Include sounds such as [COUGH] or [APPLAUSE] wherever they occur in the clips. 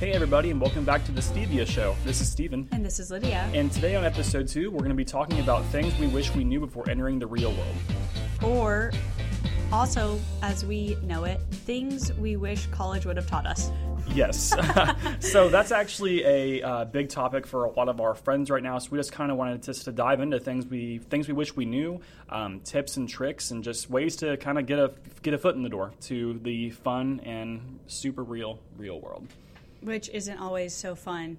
Hey, everybody, and welcome back to the Stevia Show. This is Steven. And this is Lydia. And today on episode two, we're going to be talking about things we wish we knew before entering the real world. Or also, as we know it, things we wish college would have taught us. Yes. [LAUGHS] [LAUGHS] so that's actually a uh, big topic for a lot of our friends right now. So we just kind of wanted just to dive into things we things we wish we knew, um, tips and tricks, and just ways to kind of get a get a foot in the door to the fun and super real real world. Which isn't always so fun.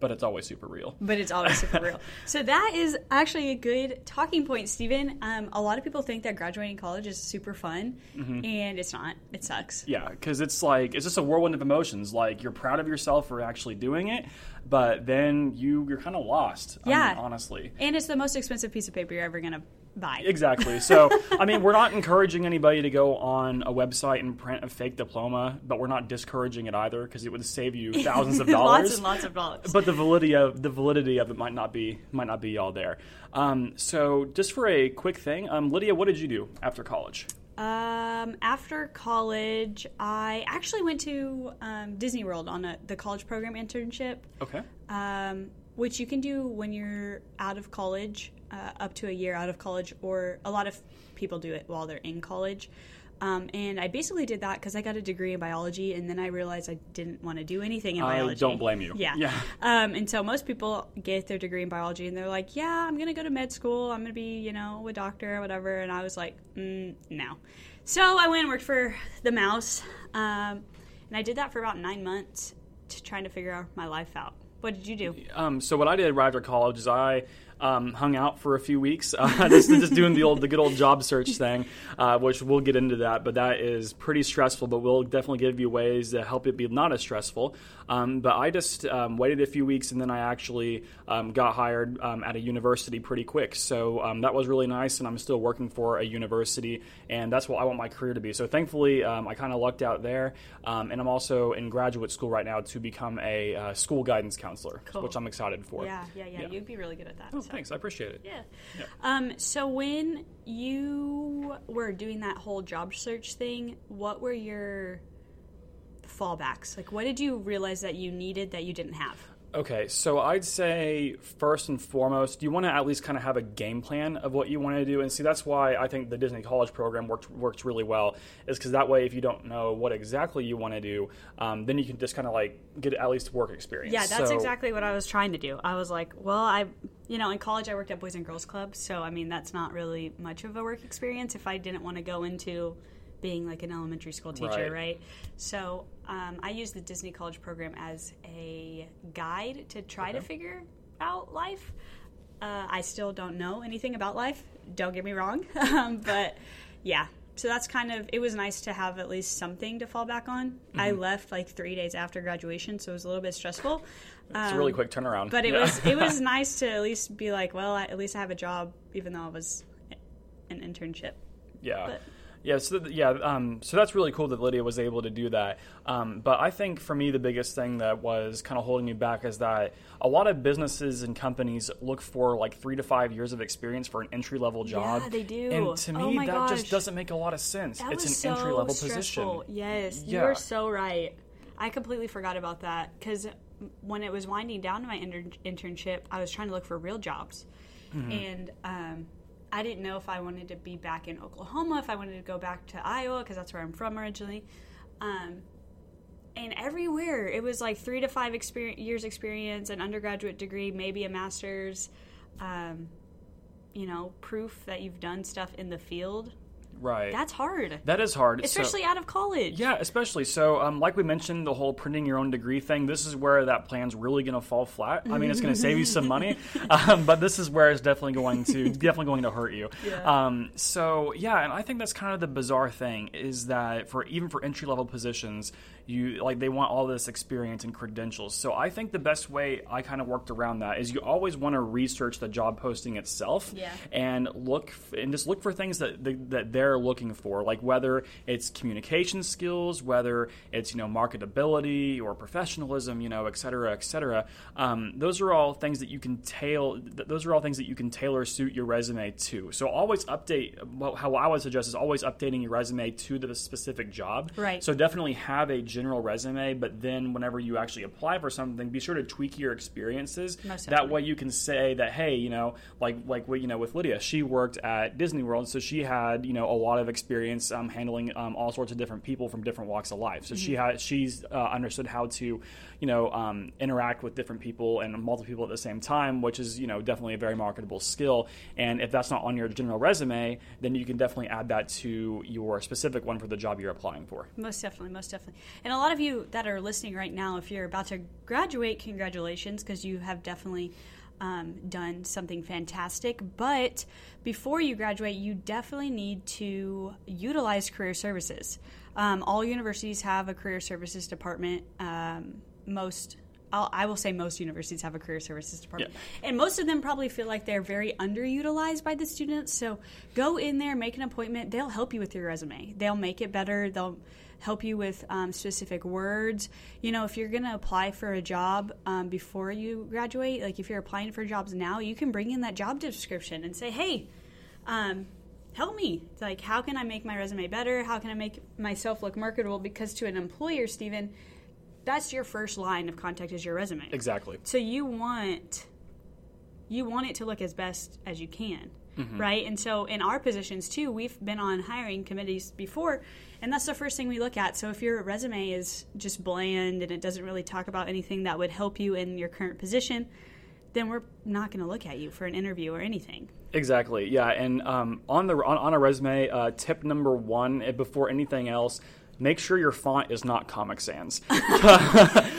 But it's always super real. But it's always super real. [LAUGHS] So that is actually a good talking point, Steven. Um, a lot of people think that graduating college is super fun, Mm-hmm. and it's not. It sucks. Yeah, because it's like it's just a whirlwind of emotions. Like you're proud of yourself for actually doing it, but then you you're kind of lost. I mean, Yeah. honestly. And it's the most expensive piece of paper you're ever going buy. Exactly. So, [LAUGHS] I mean, we're not encouraging anybody to go on a website and print a fake diploma, but we're not discouraging it either because it would save you [LAUGHS] thousands of dollars. lots and lots of dollars. But the validity of the validity of it might not be might not be all there. Um, so, just for a quick thing, um, Lydia, what did you do after college? Um, after college, I actually went to um, Disney World on a, the college program internship, Okay. um, which you can do when you're out of college, uh, up to a year out of college, or a lot of people do it while they're in college. Um, and I basically did that because I got a degree in biology, and then I realized I didn't want to do anything in I biology. don't blame you. Yeah. Yeah. Um, and so most people get their degree in biology and they're like, yeah, I'm going to go to med school. I'm going to be, you know, a doctor or whatever. And I was like, mm, no. So I went and worked for the mouse. Um, and I did that for about nine months to trying to figure out my life out. What did you do? Um, so what I did right after college is I um, hung out for a few weeks, [LAUGHS] uh, just, just doing the old the good old job search thing, uh, which we'll get into that. But that is pretty stressful. But we'll definitely give you ways to help it be not as stressful. Um, but I just um, waited a few weeks and then I actually um, got hired um, at a university pretty quick. So um, that was really nice, and I'm still working for a university, and that's what I want my career to be. So thankfully, um, I kind of lucked out there, um, and I'm also in graduate school right now to become a uh, school guidance counselor, Cool. which I'm excited for. Yeah, yeah, yeah, Yeah. You'd be really good at that. Oh, so. thanks. I appreciate it. Yeah. Yeah. Um, so when you were doing that whole job search thing, what were your fallbacks? Like, what did you realize that you needed that you didn't have? Okay, so I'd say first and foremost, you want to at least kind of have a game plan of what you want to do, and see that's why I think the Disney College program worked works really well, is because that way if you don't know what exactly you want to do, um, then you can just kind of like get at least work experience. Yeah, that's So- exactly what I was trying to do. I was like, well, I, you know, in college I worked at Boys and Girls Club, so I mean, that's not really much of a work experience if I didn't want to go into being like an elementary school teacher, Right. right? So um, I used the Disney College program as a guide to try to figure out life. Uh, I still don't know anything about life. Don't get me wrong, [LAUGHS] um, but yeah. So that's kind of it was nice to have at least something to fall back on. I Mm-hmm. left like three days after graduation, so it was a little bit stressful. It's a really quick turnaround. But it Yeah. was it was [LAUGHS] nice to at least be like, well, I, at least I have a job, even though it was an internship. Yeah. But- yeah, so th- yeah, um, so that's really cool that Lydia was able to do that. Um, but I think for me, the biggest thing that was kind of holding me back is that a lot of businesses and companies look for like three to five years of experience for an entry level job. Yeah, they do. And to me, Oh that just doesn't make a lot of sense. That it's an so entry level position. Yes, you are so right. I completely forgot about that because when it was winding down to my inter- internship, I was trying to look for real jobs, Mm-hmm. and um, I didn't know if I wanted to be back in Oklahoma, if I wanted to go back to Iowa because that's where I'm from originally. Um, and everywhere it was like three to five years experience, an undergraduate degree, maybe a master's. Um, you know, proof that you've done stuff in the field. Right. That's hard, that is hard. So- especially out of college. Yeah, especially so. Um, like we mentioned, the whole printing your own degree thing. This is where that plan's really going to fall flat. I mean, it's going to save you some money, [LAUGHS] um, but this is where it's definitely going to [LAUGHS] definitely going to hurt you. Yeah. Um, so yeah, and I think that's kind of the bizarre thing is that for even for entry level positions, you like they want all this experience and credentials. So I think the best way I kind of worked around that is you always want to research the job posting itself Yeah. and look f- and just look for things that that they're they're looking for, like whether it's communication skills, whether it's you know marketability or professionalism, you know, et cetera, et cetera. Um, those are all things that you can tail. Those are all things that you can tailor suit your resume to. So always update. Well, how I would suggest is always updating your resume to the specific job. Right. So definitely have a general resume, but then whenever you actually apply for something, be sure to tweak your experiences. That way you can say that hey, you know, like like what you know with Lydia, she worked at Disney World, so she had you know lot of experience um, handling um, all sorts of different people from different walks of life. So Mm-hmm. she had she's uh, understood how to you know um, interact with different people and multiple people at the same time, which is you know definitely a very marketable skill. And if that's not on your general resume, then you can definitely add that to your specific one for the job you're applying for. Most definitely, most definitely. And a lot of you that are listening right now, if you're about to graduate, congratulations, because you have definitely um, done something fantastic. But before you graduate, you definitely need to utilize career services. Um, all universities have a career services department. Um, most I'll, I will say most universities have a career services department, and most of them probably feel like they're very underutilized by the students. So go in there, make an appointment. They'll help you with your resume. They'll make it better. They'll help you with um, specific words. You know, if you're going to apply for a job um, before you graduate, like if you're applying for jobs now, you can bring in that job description and say, "Hey, um, help me. It's Like, how can I make my resume better? How can I make myself look marketable? Because to an employer, Steven, that's your first line of contact is your resume. Exactly. So you want you want it to look as best as you can, Mm-hmm. right? And so in our positions too, we've been on hiring committees before, and that's the first thing we look at. So if your resume is just bland and it doesn't really talk about anything that would help you in your current position, then we're not going to look at you for an interview or anything. Exactly. Yeah, and um, on the on, on a resume, uh, tip number one eh, before anything else. Make sure your font is not Comic Sans. [LAUGHS] [LAUGHS]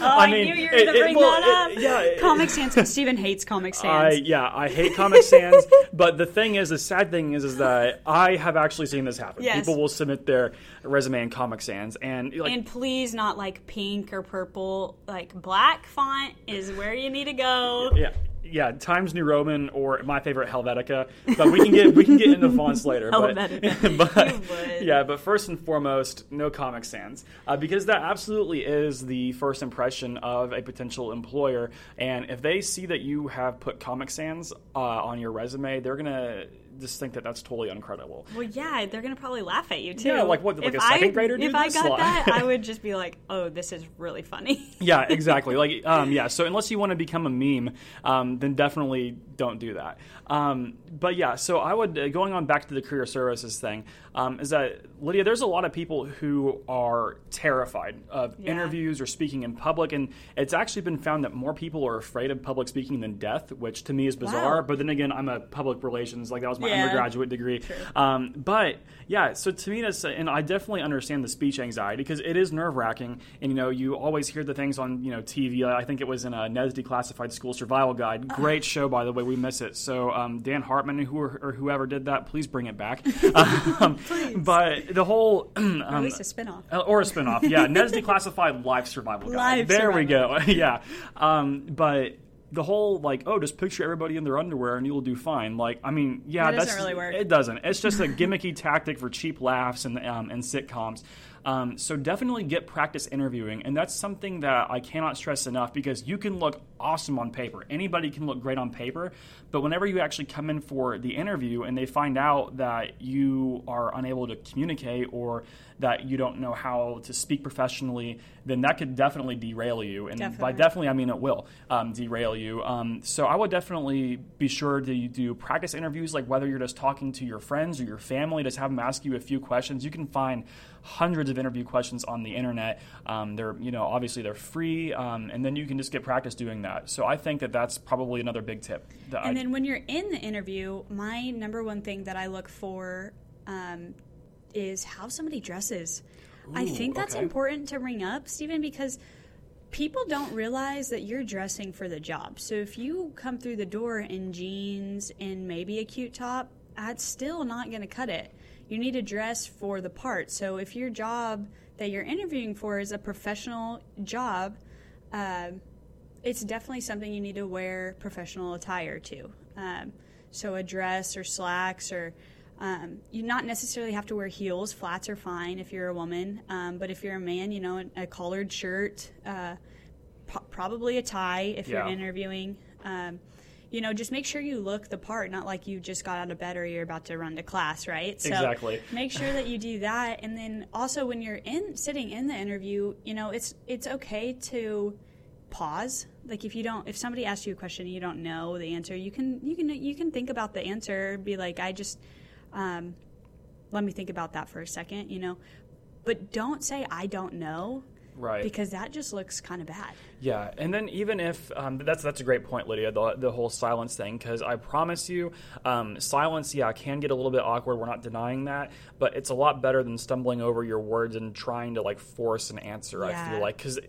Oh, I, knew you were it- going to it- bring well, that it- up. yeah, it- Comic Sans. [LAUGHS] Steven hates Comic I Sans. yeah, I hate Comic Sans. but the thing is, the sad thing is, is that I have actually seen this happen. Yes. People will submit their resume in Comic Sans, and like and please, not like pink or purple. Like black font is where you need to go. yeah. Yeah, Times New Roman or my favorite Helvetica, but we can get we can get into [LAUGHS] fonts later. but, Helvetica. [LAUGHS] but would. yeah, but first and foremost, no Comic Sans, uh, because that absolutely is the first impression of a potential employer. And if they see that you have put Comic Sans uh, on your resume, they're gonna just think that that's totally incredible. Well, yeah, they're gonna probably laugh at you too. Yeah, like what, like If a second I- grader did If I got that, I would [LAUGHS] just be like, "Oh, this is really funny." yeah, exactly. Like, um, yeah. [LAUGHS] So unless you want to become a meme, um, then definitely don't do that. Um, but yeah, so I would uh, going on back to the career services thing um, is that Lydia, there's a lot of people who are terrified of Yeah. interviews or speaking in public, and it's actually been found that more people are afraid of public speaking than death, which to me is bizarre. Wow. But then again, I'm a public relations like that was my Yeah. undergraduate degree. Um, but yeah, so to me that's and I definitely understand the speech anxiety because it is nerve wracking, and you know you always hear the things on you know TV. I think it was in a Ned's Declassified School Survival Guide. Great show, by the way. We miss it. So um, Dan Hartman, who or whoever did that, please bring it back. [LAUGHS] um, But the whole [CLEARS THROAT] or at um, least a spinoff. uh, or a spinoff, yeah. Ned's Declassified Life Survival Guide. [LAUGHS] Live there we go. [LAUGHS] yeah. Um, but the whole like, oh, just picture everybody in their underwear and you'll do fine. Like, I mean, yeah, That doesn't that's really work. It doesn't. It's just a [LAUGHS] gimmicky tactic for cheap laughs and um, and sitcoms. Um, so definitely get practice interviewing, and that's something that I cannot stress enough because you can look awesome on paper. Anybody can look great on paper, but whenever you actually come in for the interview and they find out that you are unable to communicate or that you don't know how to speak professionally, then that could definitely derail you. And by Definitely. definitely, I mean it will um, derail you. Um, so I would definitely be sure to do practice interviews, like whether you're just talking to your friends or your family, just have them ask you a few questions. You can find hundreds of interview questions on the internet. Um, they're, you know, obviously they're free, um, and then you can just get practice doing that. So I think that that's probably another big tip. That I, And then when you're in the interview, my number one thing that I look for um, is how somebody dresses. I think that's okay. important to bring up, Steven, because people don't realize that you're dressing for the job. So if you come through the door in jeans and maybe a cute top, that's still not going to cut it. You need to dress for the part. So if your job that you're interviewing for is a professional job, uh, it's definitely something you need to wear professional attire to. Um, so a dress or slacks or Um, you not necessarily have to wear heels. Flats are fine if you're a woman, um, but if you're a man, you know, a collared shirt, uh, po- probably a tie if Yeah. you're interviewing. Um, you know, just make sure you look the part, not like you just got out of bed or you're about to run to class, right? So Exactly. make sure that you do that, and then also when you're in sitting in the interview, you know, it's it's okay to pause. Like if you don't, if somebody asks you a question and you don't know the answer, you can you can you can think about the answer. Be like, I just um, let me think about that for a second, you know. But don't say I don't know Right. because that just looks kind of bad. Yeah, and then even if um, that's that's a great point, Lydia, the, the whole silence thing, because I promise you, um, silence, yeah, can get a little bit awkward. We're not denying that, but it's a lot better than stumbling over your words and trying to like force an answer. I feel like because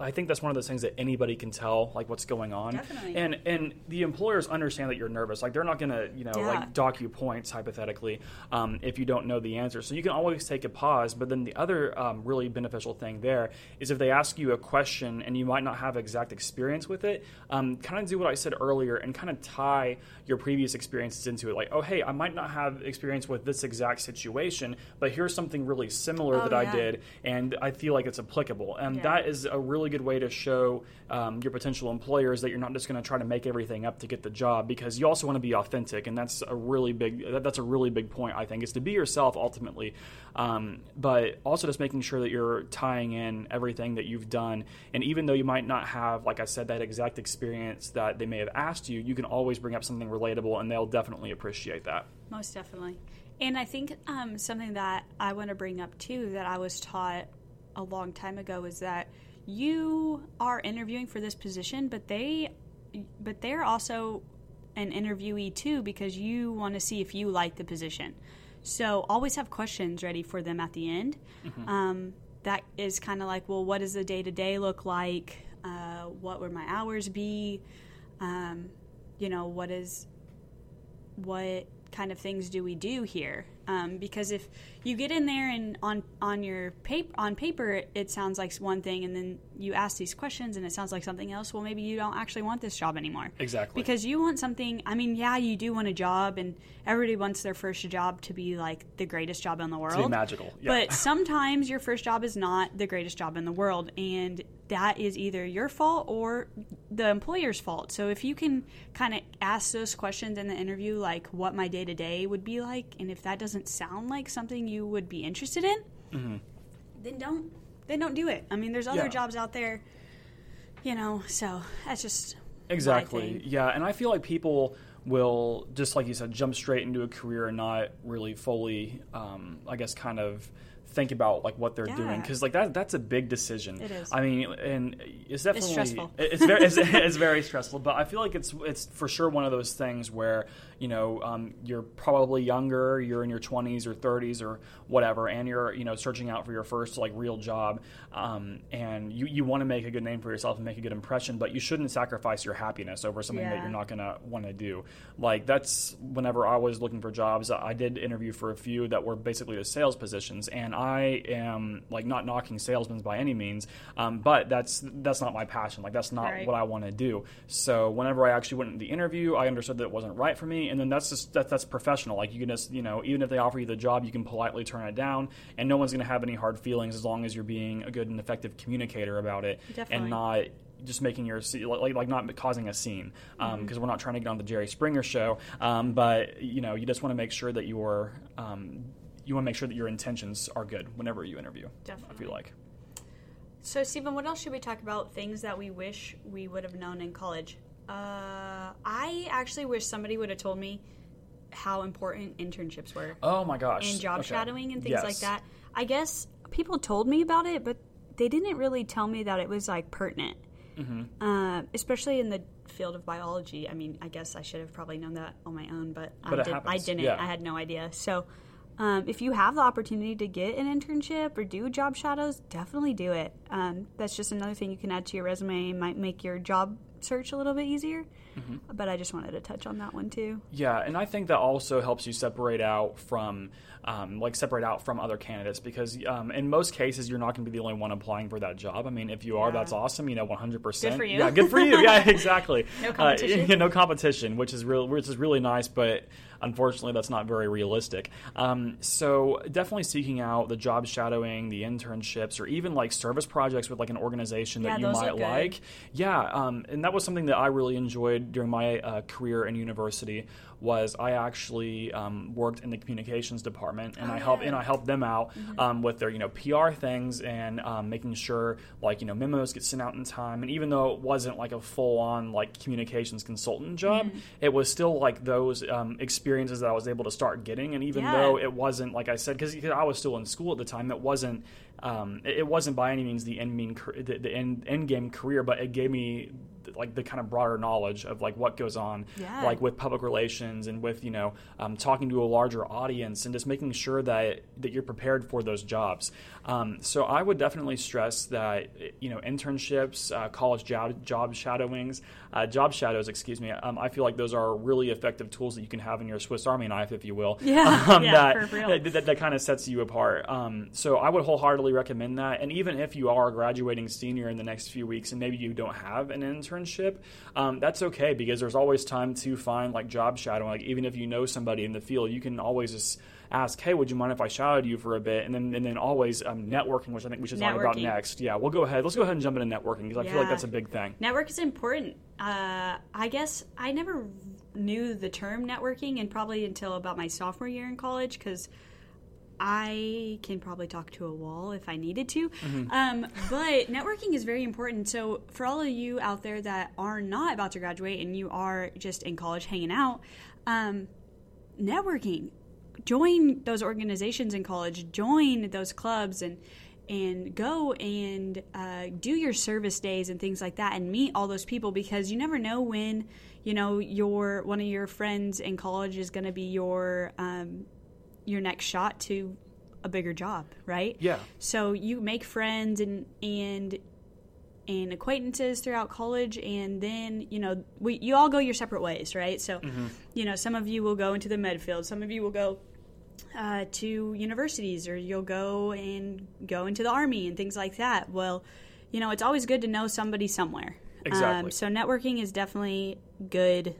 I think that's one of those things that anybody can tell like what's going on, Definitely. and and the employers understand that you're nervous. Like they're not gonna you know Yeah. like dock you points hypothetically um, if you don't know the answer. So you can always take a pause. But then the other um, really beneficial thing there is if they ask you a question and you might not have exact experience with it, um, kind of do what I said earlier and kind of tie your previous experiences into it. Like, oh hey, I might not have experience with this exact situation, but here's something really similar Oh, that I did, and I feel like it's applicable. And Yeah. that is a really good way to show um, your potential employers that you're not just going to try to make everything up to get the job because you also want to be authentic and that's a really big that- that's a really big point i think is to be yourself ultimately um, but also just making sure that you're tying in everything that you've done and even though you might not have like i said that exact experience that they may have asked you you can always bring up something relatable and they'll definitely appreciate that Most definitely. And I think um, something that I want to bring up too that I was taught a long time ago is that you are interviewing for this position, but they, but they're also an interviewee too because you want to see if you like the position. So always have questions ready for them at the end. Um, that is kind of like, well, what does the day to day look like? Uh, what would my hours be? Um, you know, what is what kind of things do we do here? Um, because if you get in there and on on your paper on paper it, sounds like one thing, and then you ask these questions and it sounds like something else. Well, maybe you don't actually want this job anymore. Exactly. Because you want something. I mean, yeah, you do want a job, and everybody wants their first job to be like the greatest job in the world. to be magical yeah. But sometimes your first job is not the greatest job in the world, and that is either your fault or the employer's fault. So if you can kind of ask those questions in the interview, like what my day to day would be like, and if that doesn't sound like something you would be interested in, then don't then don't do it. I mean, there's other Mm-hmm. Yeah. jobs out there, you know. So that's just Exactly. Yeah, and I feel like people will just like you said jump straight into a career and not really fully, um, I guess, kind of think about like what they're doing because like that that's a big decision. It is. I mean, and it's definitely stressful. It's very [LAUGHS] it's, it's very stressful, but I feel like it's it's for sure one of those things where you know um, you're probably younger, you're in your 20s or 30s or whatever, and you're you know searching out for your first like real job, um, and you you want to make a good name for yourself and make a good impression, but you shouldn't sacrifice your happiness over something that you're not gonna want to do. Like that's whenever I was looking for jobs, I did interview for a few that were basically the sales positions, and I am like not knocking salesmen by any means, um, but that's that's not my passion. Like that's not Right. what I want to do. So whenever I actually went into the interview, I understood that it wasn't right for me, and then that's just that, that's professional. Like you can just you know even if they offer you the job, you can politely turn it down, and no one's gonna have any hard feelings as long as you're being a good and effective communicator about it, Definitely. and not just making your like like not causing a scene because Mm-hmm. we're not trying to get on the Jerry Springer show, um, but you know you just want to make sure that you're um, you want to make sure that your intentions are good whenever you interview. I Definitely. feel like. So, Steven, what else should we talk about? Things that we wish we would have known in college. Uh, I actually wish somebody would have told me how important internships were Oh my gosh! and job Okay. shadowing and things Yes. like that. I guess people told me about it, but they didn't really tell me that it was like pertinent, Mm-hmm. uh, especially in the field of biology. I mean, I guess I should have probably known that on my own, but, But I, did, I didn't. yeah. I had no idea. So, um, if you have the opportunity to get an internship or do job shadows, definitely do it. Um, that's just another thing you can add to your resume. It might make your job search a little bit easier. Mm-hmm. But I just wanted to touch on that one too. Yeah, and I think that also helps you separate out from, um, like, separate out from other candidates because um, in most cases you're not going to be the only one applying for that job. I mean, if you are, Yeah. that's awesome. You know, 100. percent Good for you. Yeah, good for you. Yeah, [LAUGHS] exactly. [LAUGHS] No Uh, [LAUGHS] competition. yeah, no competition, which is real, which is really nice. But unfortunately, that's not very realistic. Um, so definitely seeking out the job shadowing, the internships, or even like service projects with like an organization Yeah, that you might like. Yeah, um, and that was something that I really enjoyed during my uh, career in university. Was I actually um, worked in the communications department, and Oh, I helped yeah. and I helped them out um, with their you know PR things and um, making sure like you know memos get sent out in time. And even though it wasn't like a full on like communications consultant job, Mm-hmm. it was still like those um, experiences that I was able to start getting. And even Yeah. though it wasn't like I said, because I was still in school at the time, it wasn't um, it it wasn't by any means the end mean the, the end, end game career, but it gave me like the kind of broader knowledge of like what goes on Yeah. like with public relations and with you know um, talking to a larger audience and just making sure that that you're prepared for those jobs. Um, so i would definitely stress that you know internships uh, college job, job shadowings uh, job shadows excuse me um, i feel like those are really effective tools that you can have in your swiss army knife if you will. Yeah, [LAUGHS] um, yeah, that, for real. that, that, that kind of sets you apart. Um, so i would wholeheartedly recommend that. And even if you are a graduating senior in the next few weeks and maybe you don't have an internship um, that's okay because there's always time to find like job shadowing. Like even if you know somebody in the field you can always just ask hey would you mind if i shadowed you for a bit? And then and then always um, networking which i think we should talk about next. Yeah we'll go ahead let's go ahead and jump into networking because i feel like that's a big thing. Network is important. Uh, I guess I never knew the term networking, and probably until about my sophomore year in college, because I can probably talk to a wall if I needed to. Um, but networking is very important. So, for all of you out there that are not about to graduate and you are just in college hanging out, um, networking join those organizations in college join those clubs and and go and uh, do your service days and things like that and meet all those people because you never know when you know your one of your friends in college is going to be your um, your next shot to a bigger job right? Yeah. So you make friends and and and acquaintances throughout college and then you know we you all go your separate ways right? So you know some of you will go into the med field some of you will go uh, to universities or you'll go and go into the army and things like that. Well you know it's always good to know somebody somewhere. Exactly. um, so networking is definitely good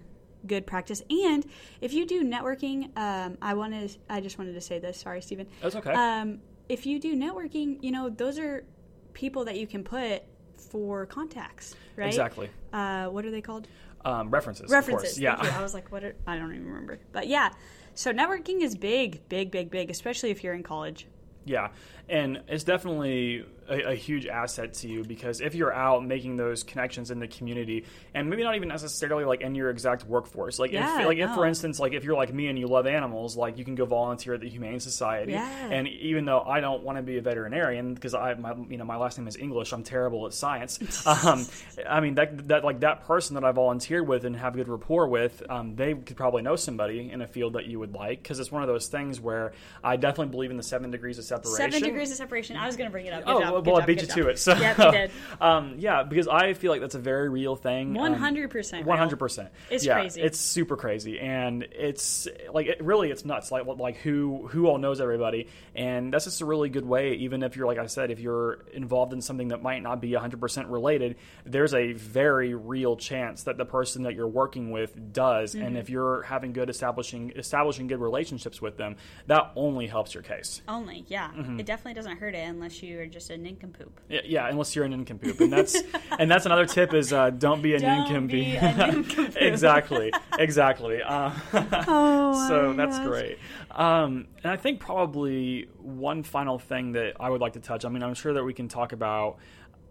good practice and if you do networking um, i wanted i just wanted to say this sorry steven that's okay um, if you do networking, you know, those are people that you can put for contacts, right? exactly Uh, what are they called? um, references of References. course. yeah. I was like, what? Are, I don't even remember. But yeah, so networking is big, big, big, big, especially if you're in college. Yeah, and it's definitely a, a huge asset to you because if you're out making those connections in the community, and maybe not even necessarily like in your exact workforce, like Yeah, if like if for instance like if you're like me and you love animals, like you can go volunteer at the Humane Society. Yeah. And even though I don't want to be a veterinarian because I my you know my last name is English, I'm terrible at science. [LAUGHS] um, I mean that that like that person that I volunteered with and have good rapport with, um, they could probably know somebody in a field that you would like because it's one of those things where I definitely believe in the seven degrees of separation. Seven degrees of separation. I was going to bring it up. Good Oh job, well, good well, I beat you job. to it. So you did. [LAUGHS] um, yeah, because I feel like that's a very real thing. One hundred percent. One hundred percent. It's yeah, crazy. It's super crazy, and it's like it, really, it's nuts. Like like who who all knows everybody, and that's just a really good way. Even if you're like I said, if you're involved in something that might not be hundred percent related, there's a very real chance that the person that you're working with does, Mm-hmm. and if you're having good establishing establishing good relationships with them, that only helps your case. Only, yeah. Mm-hmm. It definitely doesn't hurt it unless you are just a nincompoop. Yeah, yeah, unless you're a nincompoop, and that's [LAUGHS] and that's another tip is uh, don't be a Don't nincompoop. be a [LAUGHS] nincompoop. exactly, exactly. Uh, [LAUGHS] Oh, so that's great. Um, and I think probably one final thing that I would like to touch. I mean, I'm sure that we can talk about.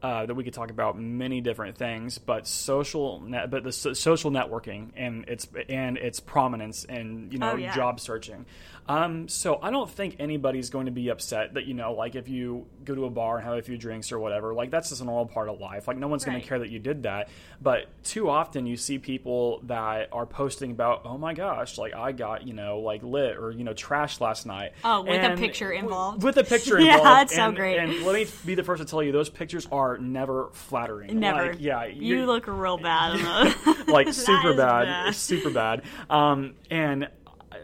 Uh, that we could talk about many different things, but social, net, but the so- social networking and its and its prominence and you know Oh, yeah. job searching. Um, so I don't think anybody's going to be upset that you know, like if you go to a bar and have a few drinks or whatever, like that's just a normal part of life. Like no one's going to care that you did that. But too often you see people that are posting about, oh my gosh, like I got you know like lit or you know trashed last night. Oh, with a picture involved? With a picture [LAUGHS] Yeah, involved. that's so great. And let me be the first to tell you, those pictures are never flattering. Never. Like, yeah, You look real bad. in [LAUGHS] those. like [LAUGHS] super is bad, super bad. Um, and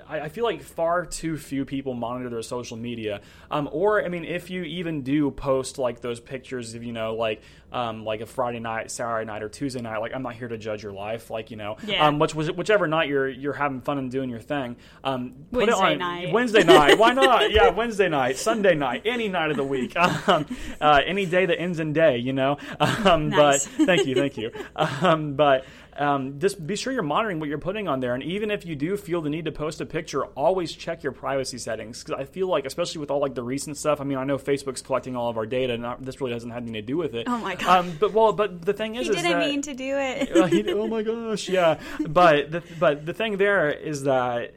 I, I feel like far too few people monitor their social media. Um, or I mean, if you even do post like those pictures of you know like um, like a Friday night, Saturday night, or Tuesday night, like I'm not here to judge your life. Like you know, Yeah. um, which was whichever night you're you're having fun and doing your thing. Um, put it Wednesday on night. Wednesday night. Why [LAUGHS] not? Yeah, Wednesday night, Sunday night, any night of the week, [LAUGHS] um, uh, any day that ends in day. You know. [LAUGHS] Um, Nice. But thank you, thank you. Um, but um, just be sure you're monitoring what you're putting on there. And even if you do feel the need to post a picture, always check your privacy settings. Because I feel like, especially with all like the recent stuff. I mean, I know Facebook's collecting all of our data, and not, this really doesn't have anything to do with it. Oh my God. Um, but well, but the thing is, He is didn't that, mean to do it. [LAUGHS] he- oh my gosh, yeah. But the, but the thing there is that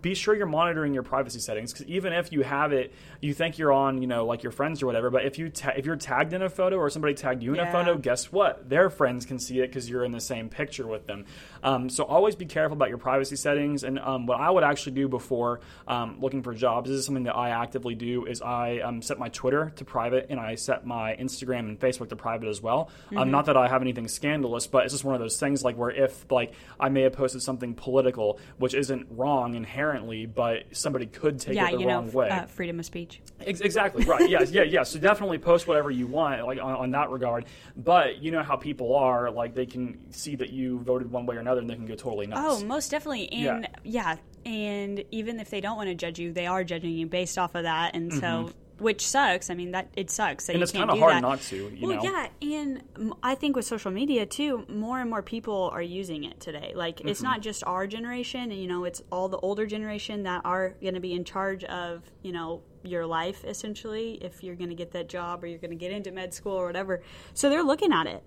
be sure you're monitoring your privacy settings because even if you have it, you think you're on, you know, like your friends or whatever. But if you ta- if you're tagged in a photo or somebody tagged you in a photo, guess what? Their friends can see it because you're in the same picture with them. Um, so always be careful about your privacy settings. And um, what I would actually do before um, looking for jobs this is something that I actively do is I um, set my Twitter to private and I set my Instagram and Facebook to private as well. Um, not that I have anything scandalous, but it's just one of those things like where if like I may have posted something political, which isn't wrong inherently, but somebody could take yeah, it the you know, wrong way. uh, freedom of speech. Ex- Exactly right. Yes, yeah, yeah. So definitely post whatever you want, like on, on that regard. But you know how people are; like they can see that you voted one way or another, and they can go totally nuts. Oh, most definitely. And yeah. and even if they don't want to judge you, they are judging you based off of that. And so, which sucks. I mean, that it sucks that Mm-hmm. and you it's kind of hard that. not to. You well, know. yeah, and I think with social media too, more and more people are using it today. Like, it's Mm-hmm. not just our generation, and you know, it's all the older generation that are going to be in charge of, you know, your life essentially. If you're going to get that job or you're going to get into med school or whatever, so they're looking at it.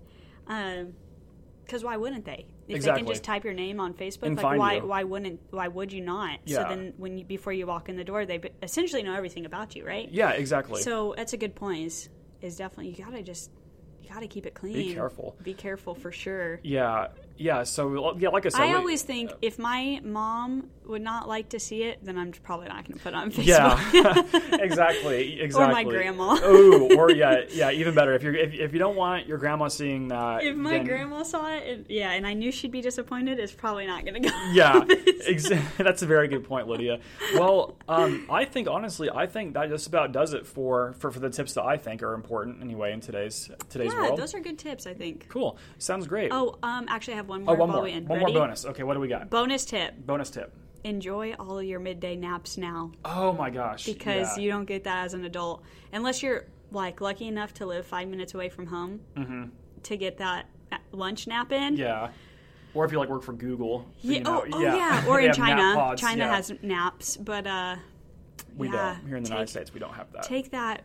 Because why wouldn't they? If they can just type your name on Facebook, And like why you. why wouldn't why would you not? Yeah. So then when you, before you walk in the door, they essentially know everything about you, right? Yeah, exactly. So that's a good point. Is is definitely you gotta just you gotta keep it clean. Be careful. Be careful for sure. yeah, yeah. So yeah, like I said, I we- always think if my mom would not like to see it, then I'm probably not going to put it on Facebook. Yeah, [LAUGHS] exactly, [LAUGHS] exactly. Or my grandma. oh, or yeah, [LAUGHS] yeah, even better. If you're if, if you don't want your grandma seeing that, if my then- grandma saw it, and, yeah, and I knew she'd be disappointed, it's probably not going to go. yeah, ex- that's a very good point, Lydia. Well, um, I think honestly, I think that just about does it for, for for the tips that I think are important anyway in today's today's yeah, world. those are good tips, I think. cool. Sounds great. Oh, um, actually, I have one Oh, more. one while more, one Ready? more bonus. Okay, what do we got? Bonus tip: bonus tip. enjoy all of your midday naps now. Oh my gosh, because yeah. you don't get that as an adult unless you're like lucky enough to live five minutes away from home to get that uh, lunch nap in. Mm-hmm. yeah. Or if you like work for Google, Yeah, you know, oh, oh, yeah. [LAUGHS] Or in China, China yeah. has naps, but uh, we yeah, don't here in the take, United States. We don't have that. Take that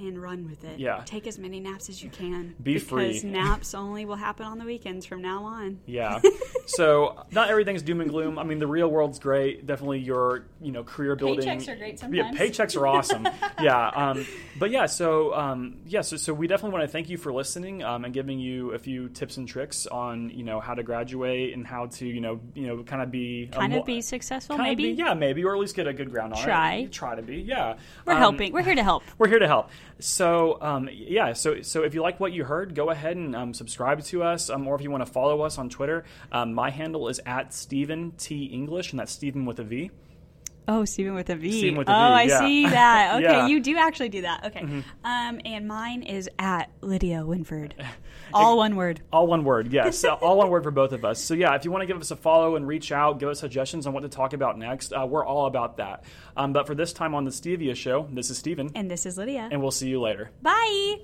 and run with it. Yeah. take as many naps as you can. Be because free. [LAUGHS] naps only will happen on the weekends from now on. Yeah. [LAUGHS] so not everything's doom and gloom. I mean, the real world's great. Definitely your you know career building. Paychecks are great sometimes. Yeah, paychecks are awesome. [LAUGHS] yeah. Um, but yeah, so um, yeah, so, so we definitely want to thank you for listening um, and giving you a few tips and tricks on you know how to graduate and how to you know you know kind of be a Kind mo- of be successful, kind maybe. be- yeah, maybe, or at least get a good ground on Try. it. Try to be, yeah. We're Um, helping. We're here to help. we're here to help. So um, yeah, so so if you like what you heard, go ahead and um, subscribe to us, um, or if you want to follow us on Twitter, um, my handle is at Steven T English, and that's Steven with a V. Oh, Steven with a V. Steven with a oh, I yeah. see [LAUGHS] that. Okay, Yeah. Mm-hmm. you do actually do that. Okay. Um, and mine is at Lydia Winford. [LAUGHS] All one word. All one word, yes, [LAUGHS] all one word for both of us. So yeah, if you want to give us a follow and reach out, give us suggestions on what to talk about next, uh, we're all about that. Um, but for this time on the Stevia Show, this is Steven, And this is Lydia. and we'll see you later. Bye.